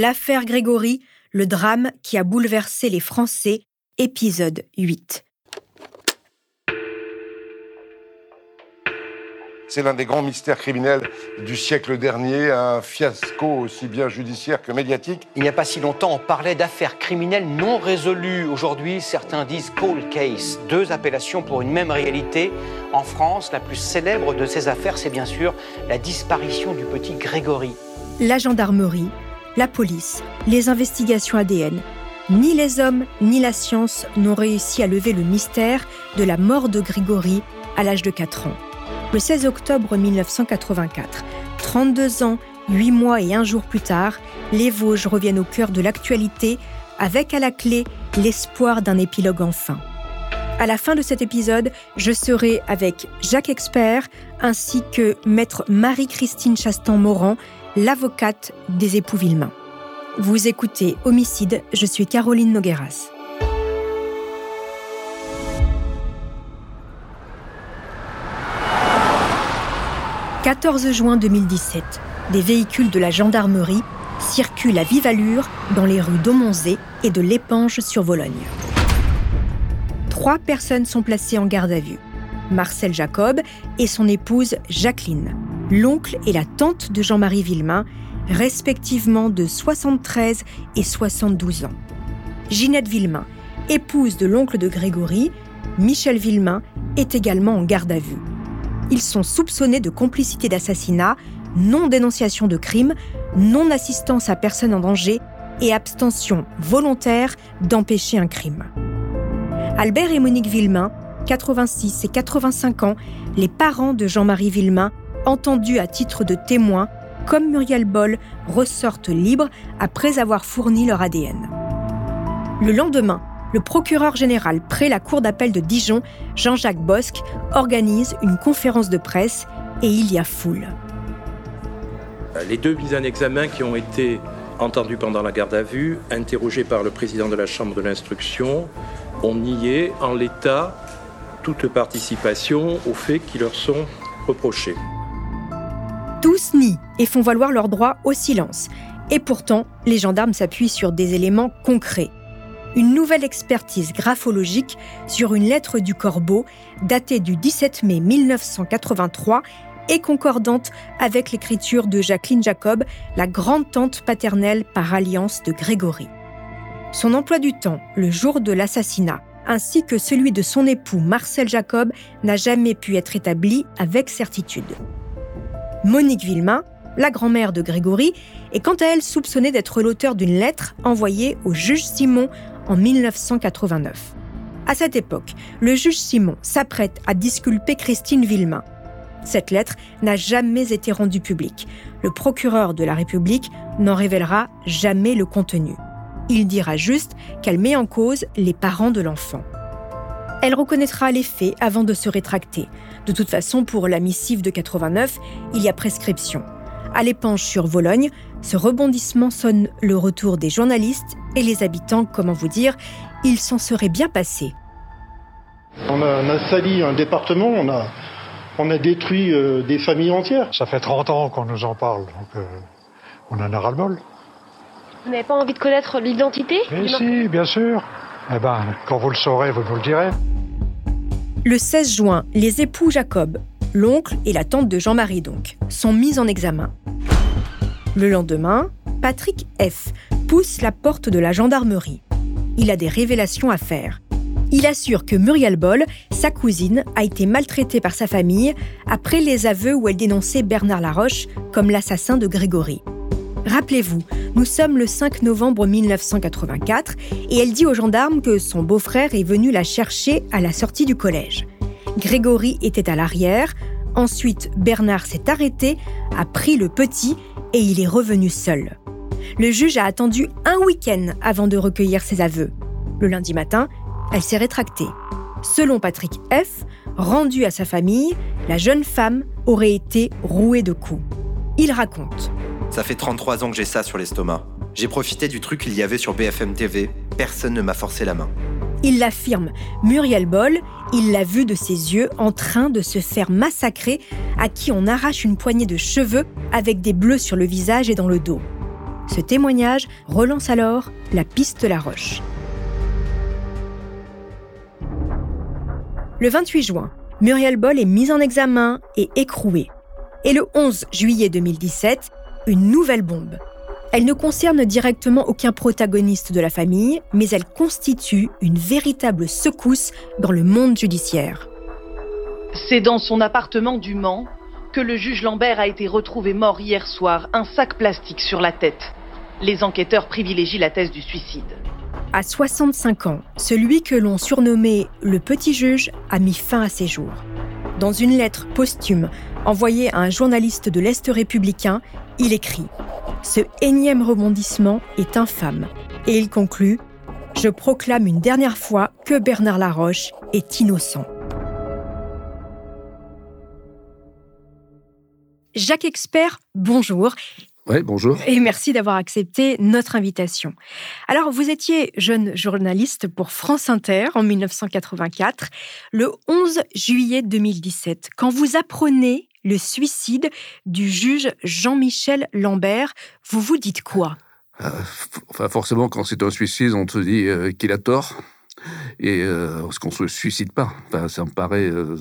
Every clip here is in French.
L'affaire Grégory, le drame qui a bouleversé les Français, épisode 8. C'est l'un des grands mystères criminels du siècle dernier, un fiasco aussi bien judiciaire que médiatique. Il n'y a pas si longtemps, on parlait d'affaires criminelles non résolues. Aujourd'hui, certains disent cold case, deux appellations pour une même réalité. En France, la plus célèbre de ces affaires, c'est bien sûr la disparition du petit Grégory. La gendarmerie, la police, les investigations ADN, ni les hommes ni la science n'ont réussi à lever le mystère de la mort de Grégory à l'âge de 4 ans le 16 octobre 1984. 32 ans, 8 mois et un jour plus tard, les Vosges reviennent au cœur de l'actualité avec à la clé l'espoir d'un épilogue enfin. À la fin de cet épisode, je serai avec Jacques Expert ainsi que maître Marie-Christine Chastan-Morand, l'avocate des époux Villemain. Vous écoutez Homicide, je suis Caroline Nogueras. 14 juin 2017, des véhicules de la gendarmerie circulent à vive allure dans les rues d'Aumonzé et de l'Épange sur Vologne. Trois personnes sont placées en garde à vue. Marcel Jacob et son épouse Jacqueline, l'oncle et la tante de Jean-Marie Villemain, respectivement de 73 et 72 ans. Ginette Villemain, épouse de l'oncle de Grégory, Michel Villemain, est également en garde à vue. Ils sont soupçonnés de complicité d'assassinat, non-dénonciation de crime, non-assistance à personne en danger et abstention volontaire d'empêcher un crime. Albert et Monique Villemain, 86 et 85 ans, les parents de Jean-Marie Villemain, entendus à titre de témoins, comme Muriel Boll, ressortent libres après avoir fourni leur ADN. Le lendemain, le procureur général près la Cour d'appel de Dijon, Jean-Jacques Bosque, organise une conférence de presse et il y a foule. Les deux mises en examen qui ont été entendues pendant la garde à vue, interrogées par le président de la Chambre de l'instruction, ont nié en l'état toute participation aux faits qui leur sont reprochés. Tous nient et font valoir leur droit au silence. Et pourtant, les gendarmes s'appuient sur des éléments concrets une nouvelle expertise graphologique sur une lettre du corbeau datée du 17 mai 1983 et concordante avec l'écriture de Jacqueline Jacob, la grande-tante paternelle par alliance de Grégory. Son emploi du temps, le jour de l'assassinat, ainsi que celui de son époux Marcel Jacob, n'a jamais pu être établi avec certitude. Monique Villemain, la grand-mère de Grégory, est quant à elle soupçonnée d'être l'auteur d'une lettre envoyée au juge Simon en 1989. À cette époque, le juge Simon s'apprête à disculper Christine Villemain. Cette lettre n'a jamais été rendue publique. Le procureur de la République n'en révélera jamais le contenu. Il dira juste qu'elle met en cause les parents de l'enfant. Elle reconnaîtra les faits avant de se rétracter. De toute façon, pour la missive de 89, il y a prescription. À l'épanche sur Vologne, ce rebondissement sonne le retour des journalistes et les habitants, comment vous dire, il s'en serait bien passé. On a, sali un département, on a, on a détruit euh, des familles entières. Ça fait 30 ans qu'on nous en parle, donc euh, on en a ras-le-bol. Vous n'avez pas envie de connaître l'identité Mais si, bien sûr. Eh ben, quand vous le saurez, vous nous le direz. Le 16 juin, les époux Jacob, l'oncle et la tante de Jean-Marie donc, sont mis en examen. Le lendemain, Patrick F. pousse la porte de la gendarmerie. Il a des révélations à faire. Il assure que Muriel Boll, sa cousine, a été maltraitée par sa famille après les aveux où elle dénonçait Bernard Laroche comme l'assassin de Grégory. Rappelez-vous, nous sommes le 5 novembre 1984 et elle dit aux gendarmes que son beau-frère est venu la chercher à la sortie du collège. Grégory était à l'arrière, ensuite Bernard s'est arrêté, a pris le petit et il est revenu seul. Le juge a attendu un week-end avant de recueillir ses aveux. Le lundi matin, elle s'est rétractée. Selon Patrick F., rendu à sa famille, la jeune femme aurait été rouée de coups. Il raconte Ça fait 33 ans que j'ai ça sur l'estomac. J'ai profité du truc qu'il y avait sur BFM TV. Personne ne m'a forcé la main. Il l'affirme. Muriel Boll, il l'a vu de ses yeux en train de se faire massacrer, à qui on arrache une poignée de cheveux avec des bleus sur le visage et dans le dos. Ce témoignage relance alors la piste de la roche. Le 28 juin, Muriel Boll est mise en examen et écrouée. Et le 11 juillet 2017, une nouvelle bombe. Elle ne concerne directement aucun protagoniste de la famille, mais elle constitue une véritable secousse dans le monde judiciaire. C'est dans son appartement du Mans que le juge Lambert a été retrouvé mort hier soir, un sac plastique sur la tête. Les enquêteurs privilégient la thèse du suicide. À 65 ans, celui que l'on surnommait le petit juge a mis fin à ses jours. Dans une lettre posthume envoyée à un journaliste de l'Est républicain, il écrit ⁇ Ce énième rebondissement est infâme ⁇ et il conclut ⁇ Je proclame une dernière fois que Bernard Laroche est innocent. Jacques Expert, bonjour. Oui, bonjour. Et merci d'avoir accepté notre invitation. Alors, vous étiez jeune journaliste pour France Inter en 1984, le 11 juillet 2017, quand vous apprenez le suicide du juge Jean-Michel Lambert, vous vous dites quoi? Euh, Enfin, forcément, quand c'est un suicide, on se dit euh, qu'il a tort et euh, parce qu'on se suicide pas. Enfin, ça me paraît euh,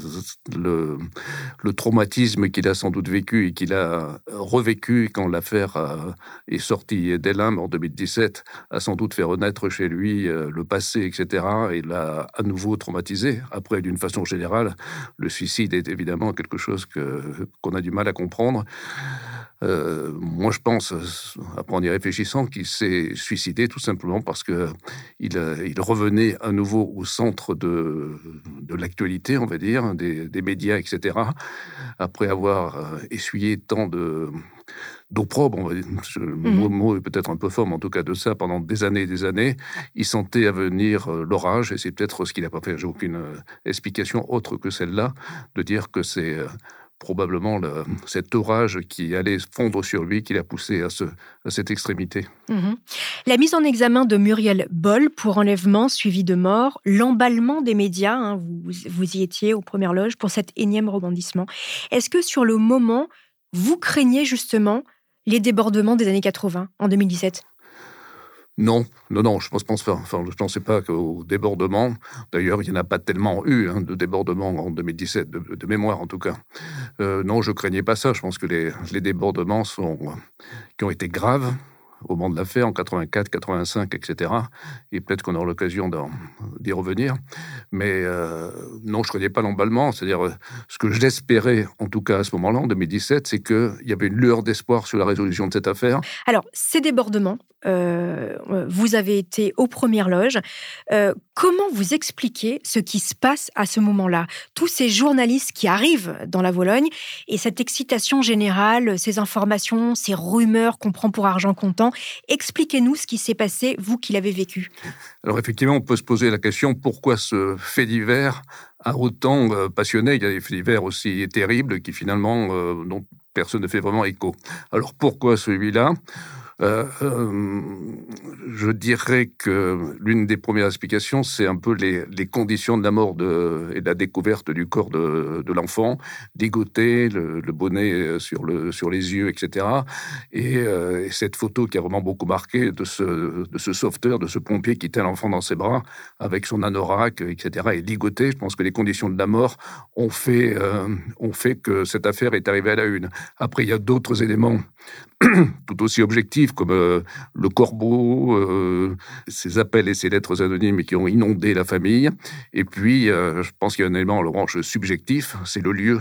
le, traumatisme qu'il a sans doute vécu et qu'il a revécu quand l'affaire euh, est sortie d'Elim en 2017 a sans doute fait renaître chez lui euh, le passé, etc. Et l'a à nouveau traumatisé. Après, d'une façon générale, le suicide est évidemment quelque chose que qu'on a du mal à comprendre. Euh, moi, je pense, après en y réfléchissant, qu'il s'est suicidé tout simplement parce que il, il, revenait à nouveau au centre de, de l'actualité, on va dire, des, des, médias, etc. Après avoir euh, essuyé tant de d'opprobre, le mmh. mot est peut-être un peu fort, mais en tout cas de ça, pendant des années et des années, il sentait à venir euh, l'orage, et c'est peut-être ce qu'il n'a pas fait. J'ai aucune explication autre que celle-là, de dire que c'est probablement le, cet orage qui allait fondre sur lui qui l'a poussé à cette extrémité. Mhm. La mise en examen de Muriel Boll pour enlèvement suivi de mort, l'emballement des médias, hein, vous, vous y étiez aux premières loges pour cet énième rebondissement. Est-ce que sur le moment, vous craignez justement les débordements des années 80 en 2017 non, non, non, je pense, pense enfin, je pensais pas qu'au débordement. D'ailleurs, il n'y en a pas tellement eu hein, de débordement en 2017, de, mémoire en tout cas. Euh, non, je craignais pas ça. Je pense que les, les débordements sont, qui ont été graves, au moment de l'affaire, en 84, 85, etc. Et peut-être qu'on aura l'occasion d'y revenir. Mais euh, non, je ne connais pas l'emballement. C'est-à-dire, euh, ce que j'espérais, en tout cas à ce moment-là, en 2017, c'est qu'il y avait une lueur d'espoir sur la résolution de cette affaire. Alors, ces débordements, euh, vous avez été aux premières loges. comment vous expliquez ce qui se passe à ce moment-là? Tous ces journalistes qui arrivent dans la Vologne et cette excitation générale, ces informations, ces rumeurs qu'on prend pour argent comptant, Expliquez-nous ce qui s'est passé, vous qui l'avez vécu. Alors effectivement, on peut se poser la question pourquoi ce fait divers a autant euh, passionné? Il y a des faits divers aussi terribles qui finalement, euh, dont personne ne fait vraiment écho. Alors pourquoi celui-là? Euh, euh, je dirais que l'une des premières explications, c'est un peu les, conditions de la mort et de la découverte du corps de, l'enfant, dégoté, le, bonnet sur, le, sur les yeux, etc. Et, euh, et, cette photo qui a vraiment beaucoup marqué de ce, de sauveteur, de ce pompier qui tient l'enfant dans ses bras avec son anorak, etc. et ligoté. Je pense que les conditions de la mort ont fait, euh, ont fait que cette affaire est arrivée à la une. Après, il y a d'autres éléments tout aussi objectifs comme euh, le corbeau, euh, ces appels et ces lettres anonymes qui ont inondé la famille. Et puis, euh, je pense qu'il y a un élément, en revanche, subjectif, c'est le lieu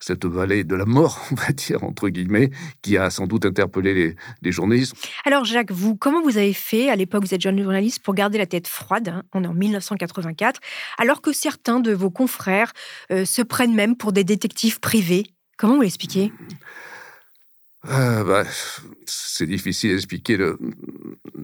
cette vallée de la mort, on va dire, entre guillemets, qui a sans doute interpellé les, journalistes. Alors Jacques, vous, comment vous avez fait, à l'époque vous êtes jeune journaliste, pour garder la tête froide, hein, on est en 1984, alors que certains de vos confrères se prennent même pour des détectives privés? Comment vous l'expliquez? Euh, bah, c'est difficile d'expliquer le,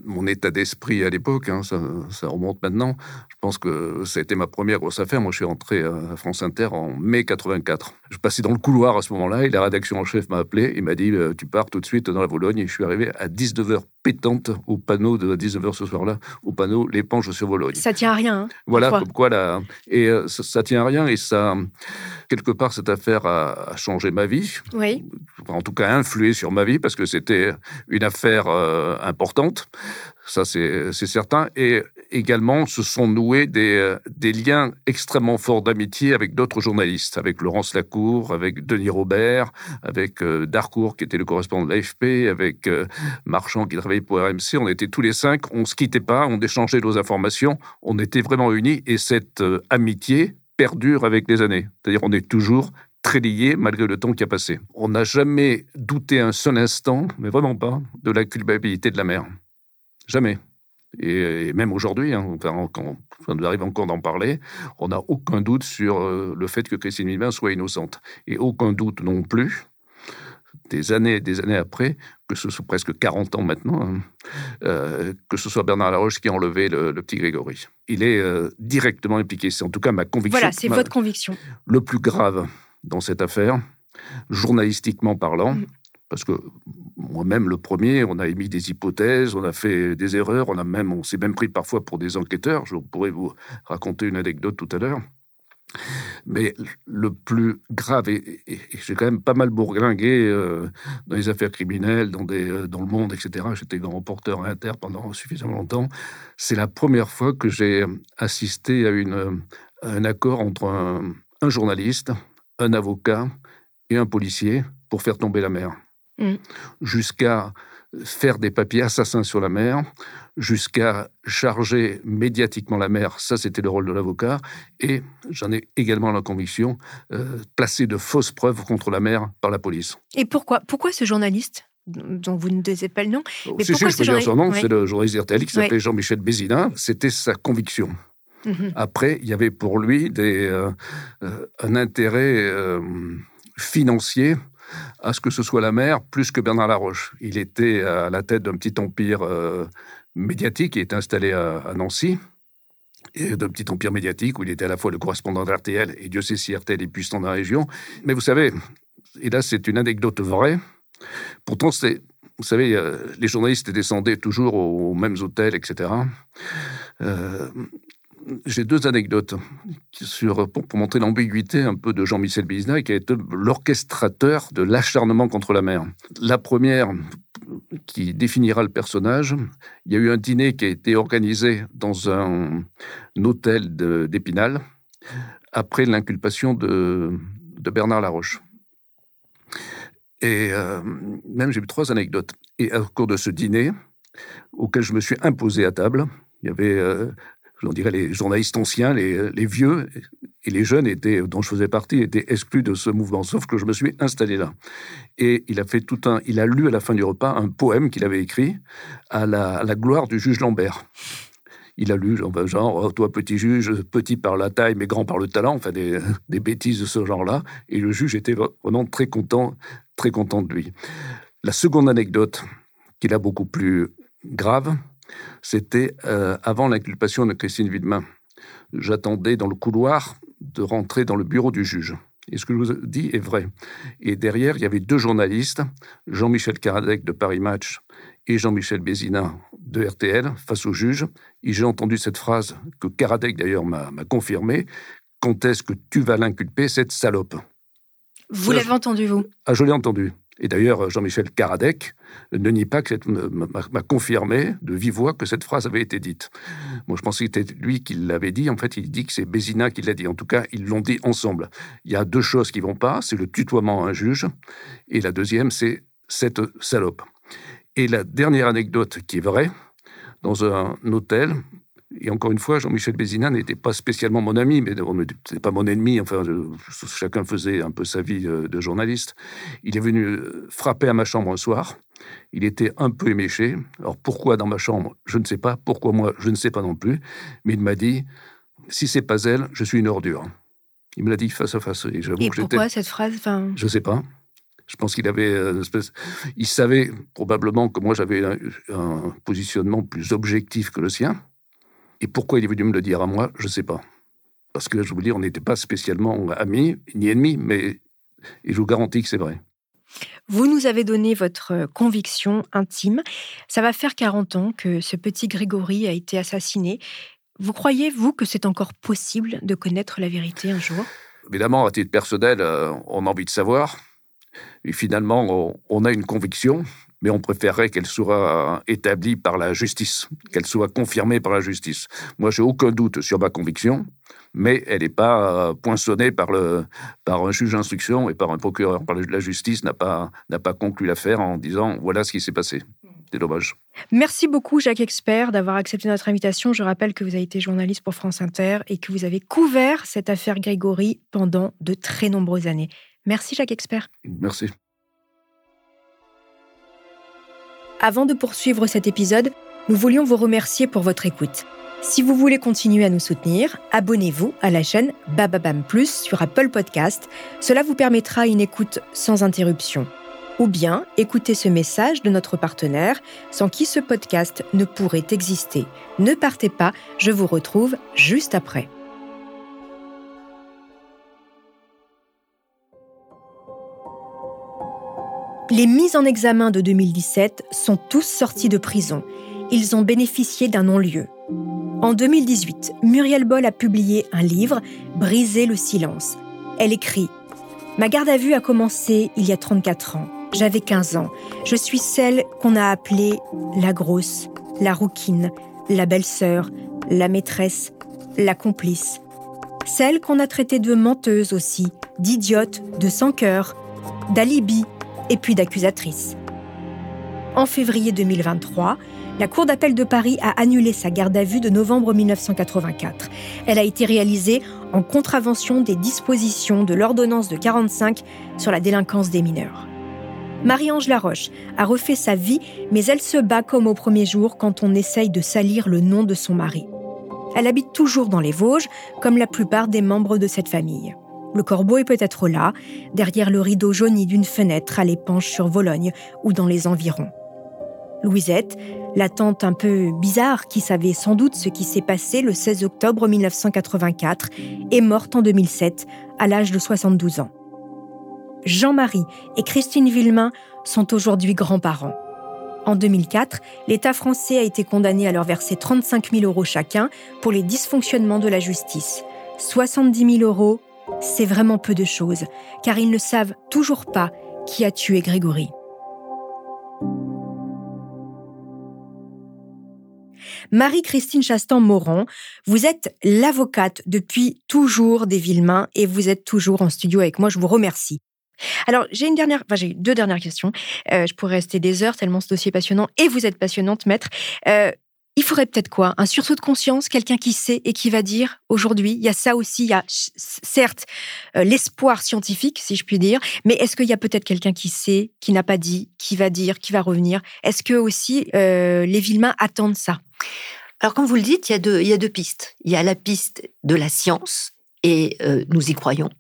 mon état d'esprit à l'époque, hein, ça, ça, remonte maintenant. Je pense que ça a été ma première grosse affaire. Moi, je suis rentré à France Inter en mai 84. Je passais dans le couloir à ce moment-là et la rédaction en chef m'a appelé. Il m'a dit euh, Tu pars tout de suite dans la Vologne. Et je suis arrivé à 19h pétante au panneau de 19h ce soir-là, au panneau L'épanche sur Vologne. Ça tient à rien. Hein, voilà, comme quoi là. Et euh, ça, tient à rien et ça, quelque part, cette affaire a, changé ma vie. Oui. En tout cas, influé sur ma vie parce que c'était une affaire euh, importante. Ça, c'est certain. Et également, se sont noués des, euh, des liens extrêmement forts d'amitié avec d'autres journalistes, avec Laurence Lacour, avec Denis Robert, avec euh, Darcourt, qui était le correspondant de l'AFP, avec euh, Marchand, qui travaillait pour RMC. On était tous les cinq, on se quittait pas, on échangeait nos informations, on était vraiment unis. Et cette amitié perdure avec les années. C'est-à-dire, on est toujours très liés malgré le temps qui a passé. On n'a jamais douté un seul instant, mais vraiment pas, de la culpabilité de la mère. Jamais. Et, même aujourd'hui, hein, enfin, quand on nous arrive encore d'en parler, on n'a aucun doute sur euh, le fait que Christine Vivin soit innocente. Et aucun doute non plus, des années et des années après, que ce soit presque 40 ans maintenant, hein, euh, que ce soit Bernard Laroche qui a enlevé le, petit Grégory. Il est euh, directement impliqué. C'est en tout cas ma conviction. Voilà, c'est votre conviction. Le plus grave dans cette affaire, journalistiquement parlant, mm. parce que moi-même le premier, on a émis des hypothèses, on a fait des erreurs, on a même, on s'est même pris parfois pour des enquêteurs. Je pourrais vous raconter une anecdote tout à l'heure. Mais le plus grave, et, j'ai quand même pas mal bourglingué euh, dans les affaires criminelles, dans, des, euh, dans le monde, etc. J'étais grand reporter à Inter pendant suffisamment longtemps. C'est la première fois que j'ai assisté à, une, un accord entre un, un journaliste, un avocat et un policier pour faire tomber la mer. Mm. jusqu'à faire des papiers assassins sur la mer, jusqu'à charger médiatiquement la mer, ça c'était le rôle de l'avocat, et j'en ai également la conviction, euh, placer de fausses preuves contre la mer par la police. Et pourquoi, pourquoi ce journaliste dont vous ne disiez pas le nom oh, mais pourquoi je peux dire son nom, c'est le journaliste RTL qui s'appelait Jean-Michel Bézina, c'était sa conviction. Mhm. Après, il y avait pour lui euh, euh, un intérêt financier à ce que ce soit la mer plus que Bernard Laroche. Il était à la tête d'un petit empire euh, médiatique qui est installé à, Nancy et d'un petit empire médiatique où il était à la fois le correspondant d'RTL et Dieu sait si RTL est puissant dans la région. Mais vous savez, et là c'est une anecdote vraie, pourtant vous savez, les journalistes descendaient toujours aux, mêmes hôtels, etc j'ai deux anecdotes pour, montrer l'ambiguïté un peu de Jean-Michel Bizna, qui a été l'orchestrateur de l'acharnement contre la mer. La première, qui définira le personnage, il y a eu un dîner qui a été organisé dans un, hôtel d'Épinal après l'inculpation de, Bernard Laroche. Et euh, même j'ai eu trois anecdotes. Et au cours de ce dîner, auquel je me suis imposé à table, il y avait euh, on dirais les journalistes anciens, les, vieux et les jeunes étaient, dont je faisais partie, étaient exclus de ce mouvement. Sauf que je me suis installé là. Et il a fait tout un, il a lu à la fin du repas un poème qu'il avait écrit à la, gloire du juge Lambert. Il a lu, genre, oh, toi petit juge, petit par la taille, mais grand par le talent, enfin des, des bêtises de ce genre-là. Et le juge était vraiment très content, très content de lui. La seconde anecdote, qui est beaucoup plus grave, c'était euh, avant l'inculpation de Christine Villemain. J'attendais dans le couloir de rentrer dans le bureau du juge. Et ce que je vous dis est vrai. Et derrière, il y avait deux journalistes, Jean-Michel Karadec de Paris Match et Jean-Michel Bézina de RTL, face au juge. Et j'ai entendu cette phrase que Karadec d'ailleurs m'a confirmée. Quand est-ce que tu vas l'inculper, cette salope? Vous l'avez entendu, vous? Ah, je l'ai entendu. Et d'ailleurs, Jean-Michel Karadec ne nie pas que m'a confirmé de vive voix que cette phrase avait été dite. Moi, je pensais que c'était lui qui l'avait dit. En fait, il dit que c'est Bézina qui l'a dit. En tout cas, ils l'ont dit ensemble. Il y a deux choses qui vont pas. C'est le tutoiement à un juge. Et la deuxième, c'est cette salope. Et la dernière anecdote qui est vraie, dans un hôtel, et encore une fois, Jean-Michel Bézina n'était pas spécialement mon ami, mais n'est pas mon ennemi. Enfin, chacun faisait un peu sa vie euh, de journaliste. Il est venu euh, frapper à ma chambre un soir. Il était un peu éméché. Alors pourquoi dans ma chambre Je ne sais pas. Pourquoi moi Je ne sais pas non plus. Mais il m'a dit si c'est pas elle, je suis une ordure. Il me l'a dit face à face. Et, et pourquoi cette phrase enfin... Je ne sais pas. Je pense qu'il avait euh, une espèce... Il savait probablement que moi j'avais un positionnement plus objectif que le sien. Et pourquoi il est venu me le dire à moi, je ne sais pas. Parce que, je vous dis, on n'était pas spécialement amis ni ennemis, mais Et je vous garantis que c'est vrai. Vous nous avez donné votre conviction intime. Ça va faire 40 ans que ce petit Grégory a été assassiné. Vous croyez, vous, que c'est encore possible de connaître la vérité un jour? Évidemment, à titre personnel, euh, on a envie de savoir. Et finalement, on a une conviction, mais on préférerait qu'elle soit établie par la justice, qu'elle soit confirmée par la justice. Moi, j'ai aucun doute sur ma conviction, mais elle n'est pas euh, poinçonnée par, le, par un juge d'instruction et par un procureur. la justice n'a pas, n'a pas conclu l'affaire en disant voilà ce qui s'est passé. C'est dommage. Merci beaucoup, Jacques Expert, d'avoir accepté notre invitation. Je rappelle que vous avez été journaliste pour France Inter et que vous avez couvert cette affaire Grégory pendant de très nombreuses années. Merci, Jacques Expert. Merci. Avant de poursuivre cet épisode, nous voulions vous remercier pour votre écoute. Si vous voulez continuer à nous soutenir, abonnez-vous à la chaîne Bababam Plus sur Apple Podcast. Cela vous permettra une écoute sans interruption. Ou bien écoutez ce message de notre partenaire sans qui ce podcast ne pourrait exister. Ne partez pas, je vous retrouve juste après. Les mises en examen de 2017 sont tous sortis de prison. Ils ont bénéficié d'un non-lieu. En 2018, Muriel Boll a publié un livre, Briser le silence. Elle écrit Ma garde à vue a commencé il y a 34 ans. J'avais 15 ans. Je suis celle qu'on a appelée la grosse, la rouquine, la belle-sœur, la maîtresse, la complice. Celle qu'on a traitée de menteuse aussi, d'idiote, de sans-cœur, d'alibi, et puis d'accusatrice. En février 2023, la Cour d'appel de Paris a annulé sa garde à vue de novembre 1984. Elle a été réalisée en contravention des dispositions de l'ordonnance de 45 sur la délinquance des mineurs. Marie-Ange Laroche a refait sa vie, mais elle se bat comme au premier jour quand on essaye de salir le nom de son mari. Elle habite toujours dans les Vosges, comme la plupart des membres de cette famille. Le corbeau est peut-être là, derrière le rideau jauni d'une fenêtre à l'épanche sur Vologne ou dans les environs. Louisette, la tante un peu bizarre qui savait sans doute ce qui s'est passé le 16 octobre 1984, est morte en 2007 à l'âge de 72 ans. Jean-Marie et Christine Villemain sont aujourd'hui grands-parents. En 2004, l'État français a été condamné à leur verser 35 000 euros chacun pour les dysfonctionnements de la justice. 70 000 euros c'est vraiment peu de choses, car ils ne savent toujours pas qui a tué Grégory. Marie-Christine Chastan-Moran, vous êtes l'avocate depuis toujours des Villemains et vous êtes toujours en studio avec moi. Je vous remercie. Alors, j'ai une dernière, enfin, j'ai deux dernières questions. Euh, je pourrais rester des heures tellement ce dossier est passionnant et vous êtes passionnante, maître. Euh, il faudrait peut-être quoi? Un sursaut de conscience, quelqu'un qui sait et qui va dire aujourd'hui, il y a ça aussi, il y a certes euh, l'espoir scientifique, si je puis dire, mais est-ce qu'il y a peut-être quelqu'un qui sait, qui n'a pas dit, qui va dire, qui va revenir? Est-ce que aussi euh, les Villemains attendent ça? Alors, comme vous le dites, il y, a deux, y a deux pistes. Il y a la piste de la science, et euh, nous y croyons,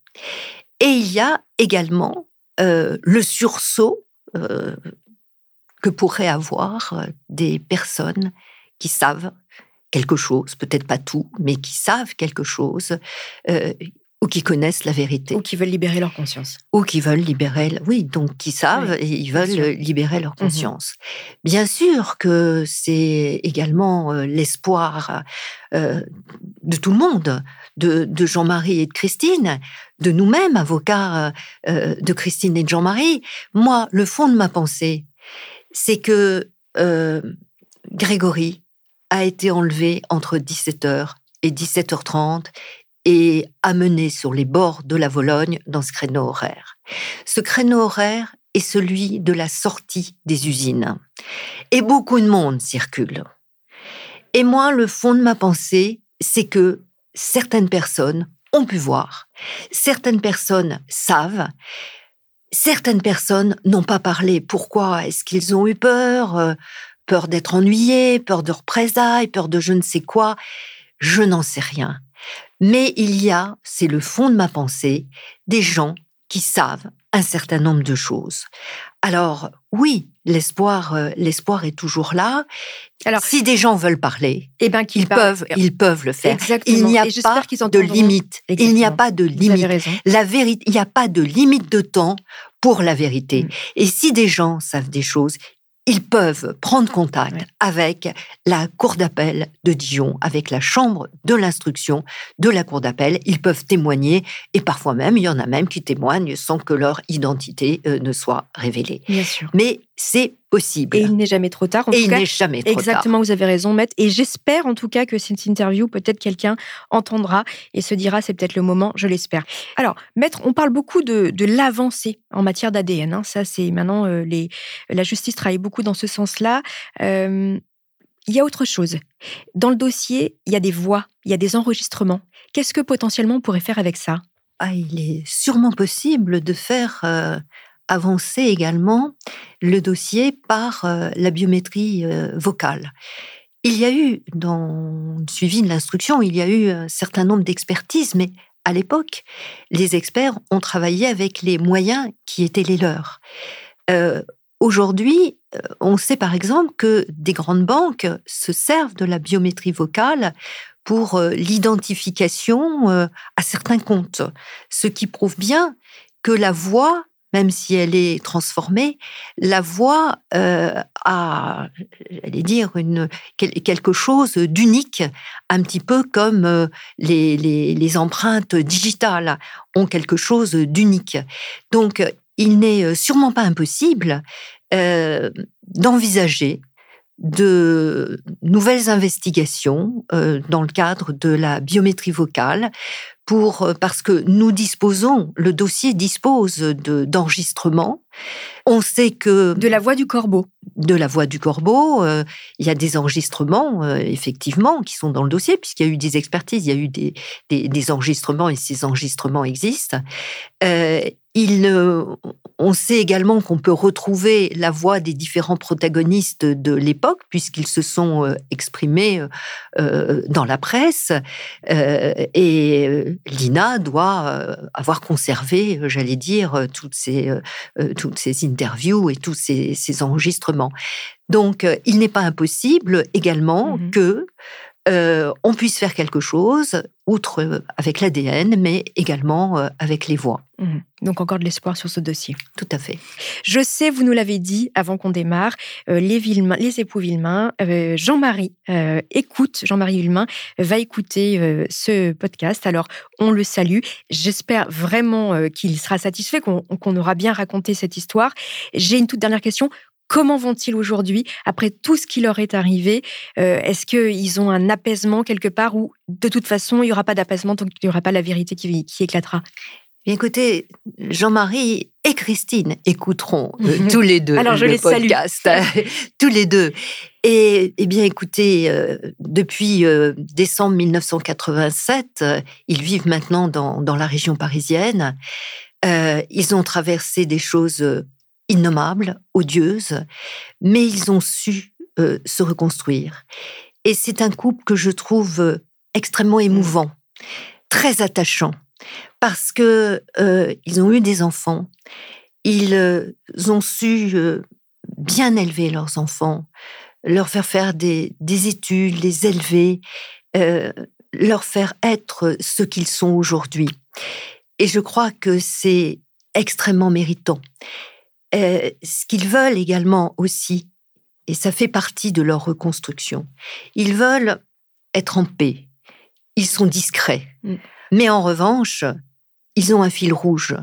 et il y a également le sursaut que pourraient avoir des personnes qui savent quelque chose, peut-être pas tout, mais qui savent quelque chose, euh, ou qui connaissent la vérité. Ou qui veulent libérer leur conscience. Ou qui veulent libérer, oui, donc qui savent et ils veulent libérer leur mmh conscience. Bien sûr que c'est également euh, l'espoir euh, de tout le monde, de, de Jean-Marie et de Christine, de nous-mêmes, avocats de Christine et de Jean-Marie. Moi, le fond de ma pensée, c'est que Grégory, a été enlevé entre 17h et 17h30 et amené sur les bords de la Vologne dans ce créneau horaire. Ce créneau horaire est celui de la sortie des usines. Et beaucoup de monde circule. Et moi, le fond de ma pensée, c'est que certaines personnes ont pu voir, certaines personnes savent, certaines personnes n'ont pas parlé. Pourquoi Est-ce qu'ils ont eu peur? Peur d'être ennuyé, peur de représailles, peur de je ne sais quoi. Je n'en sais rien. Mais il y a, c'est le fond de ma pensée, des gens qui savent un certain nombre de choses. Alors oui, l'espoir, euh, l'espoir est toujours là. Alors, si des gens veulent parler, eh ben, ils peuvent, ils peuvent le faire. Exactement. Il n'y a pas de limite. Il n'y a pas de limite. La vérité, il n'y a pas de limite de temps pour la vérité. Mm. Et si des gens savent des choses, ils peuvent prendre contact avec la Cour d'appel de Dijon, avec la Chambre de l'instruction de la Cour d'appel. Ils peuvent témoigner et parfois même, il y en a même qui témoignent sans que leur identité euh, ne soit révélée. Bien sûr. Mais c'est possible. Et il n'est jamais trop tard. et il n'est jamais trop exactement, tard. Exactement, vous avez raison, Maître. Et j'espère en tout cas que cette interview, peut-être quelqu'un entendra et se dira c'est peut-être le moment, je l'espère. Alors, Maître, on parle beaucoup de, de l'avancée en matière d'ADN. Hein. Ça, c'est maintenant, euh, les, la justice travaille beaucoup dans ce sens-là. Euh, il y a autre chose. Dans le dossier, il y a des voix, il y a des enregistrements. Qu'est-ce que potentiellement on pourrait faire avec ça? Ah, Il est sûrement possible de faire euh, avancer également le dossier par euh, la biométrie euh, vocale. Il y a eu, dans le suivi de l'instruction, il y a eu un certain nombre d'expertises, mais à l'époque, les experts ont travaillé avec les moyens qui étaient les leurs. Euh, aujourd'hui, on sait par exemple que des grandes banques se servent de la biométrie vocale pour l'identification à certains comptes, ce qui prouve bien que la voix même si elle est transformée, la voix euh, a, j'allais dire, une, quelque chose d'unique, un petit peu comme euh, les, empreintes digitales ont quelque chose d'unique. Donc, il n'est sûrement pas impossible euh, d'envisager de nouvelles investigations dans le cadre de la biométrie vocale pour euh, parce que nous disposons, le dossier dispose de d'enregistrements. On sait que de la voix du corbeau. De la voix du corbeau, euh, il y a des enregistrements euh, effectivement qui sont dans le dossier puisqu'il y a eu des expertises, il y a eu des, des, des enregistrements et ces enregistrements existent. Il, on sait également qu'on peut retrouver la voix des différents protagonistes de l'époque, puisqu'ils se sont exprimés dans la presse. et Lina doit avoir conservé, j'allais dire, toutes ces, toutes ces interviews et tous ces, enregistrements. Donc, il n'est pas impossible également mmh que euh, on puisse faire quelque chose, outre euh, avec l'ADN, mais également euh, avec les voix. Mmh. Donc encore de l'espoir sur ce dossier. Tout à fait. Je sais, vous nous l'avez dit avant qu'on démarre, les, les époux Villemain, Jean-Marie écoute, Jean-Marie Villemain va écouter ce podcast. Alors on le salue. J'espère vraiment qu'il sera satisfait, qu'on aura bien raconté cette histoire. J'ai une toute dernière question. Comment vont-ils aujourd'hui après tout ce qui leur est arrivé? Euh, Est-ce qu'ils ont un apaisement quelque part ou de toute façon il n'y aura pas d'apaisement tant qu'il n'y aura pas la vérité qui, éclatera? Écoutez, Jean-Marie et Christine écouteront euh, tous les deux Alors, je le les podcast, tous les deux. Et eh bien, écoutez, euh, depuis décembre 1987, ils vivent maintenant dans, dans la région parisienne. ils ont traversé des choses innommables, odieuses, mais ils ont su euh, se reconstruire. Et c'est un couple que je trouve euh, extrêmement mmh. émouvant, très attachant, parce que euh, ils ont eu des enfants, ils ont su bien élever leurs enfants, leur faire faire des, des études, les élever, leur faire être ce qu'ils sont aujourd'hui. Et je crois que c'est extrêmement méritant. Euh, ce qu'ils veulent également aussi, et ça fait partie de leur reconstruction, ils veulent être en paix. Ils sont discrets. Mm. Mais en revanche, ils ont un fil rouge.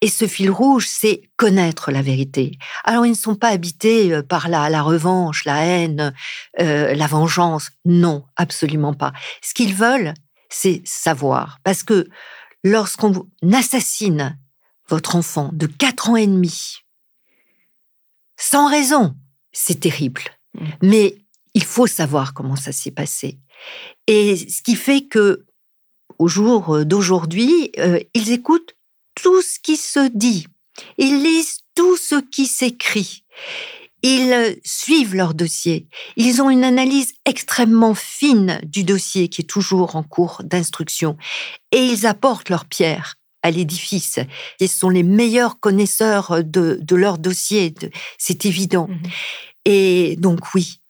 Et ce fil rouge, c'est connaître la vérité. Alors, ils ne sont pas habités euh, par la, la revanche, la haine, euh, la vengeance. Non, absolument pas. Ce qu'ils veulent, c'est savoir. Parce que lorsqu'on assassine votre enfant de 4 ans et demi, sans raison. C'est terrible. Mm. Mais il faut savoir comment ça s'est passé. Et ce qui fait que, au jour euh, d'aujourd'hui, euh, ils écoutent tout ce qui se dit. Ils lisent tout ce qui s'écrit. Ils euh, suivent leur dossier. Ils ont une analyse extrêmement fine du dossier qui est toujours en cours d'instruction. Et ils apportent leur pierre à l'édifice. Ils sont les meilleurs connaisseurs de, de leur dossier, c'est évident. Mhm. Et donc oui,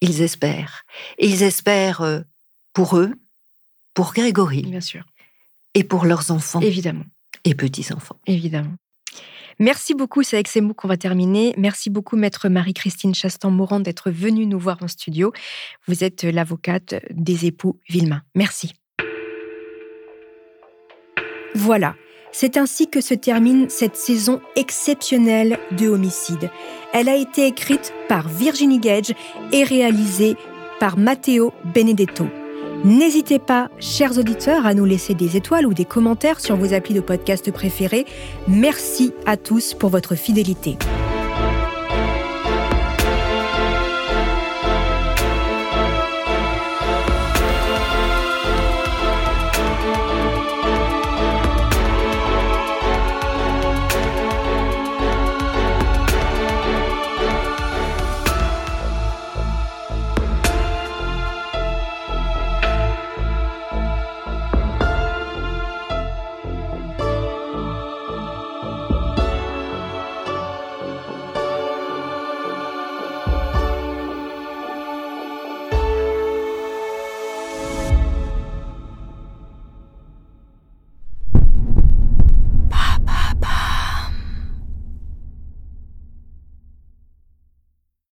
ils espèrent. Et ils espèrent euh, pour eux, pour Grégory. Bien sûr. Et pour leurs enfants. Évidemment. Et petits-enfants. Évidemment. Merci beaucoup, c'est avec ces mots qu'on va terminer. Merci beaucoup, maître Marie-Christine Chastan-Mourant, d'être venue nous voir en studio. Vous êtes l'avocate des époux Villemain. Merci. Voilà, c'est ainsi que se termine cette saison exceptionnelle de Homicide. Elle a été écrite par Virginie Gage et réalisée par Matteo Benedetto. N'hésitez pas, chers auditeurs, à nous laisser des étoiles ou des commentaires sur vos applis de podcast préférés. Merci à tous pour votre fidélité.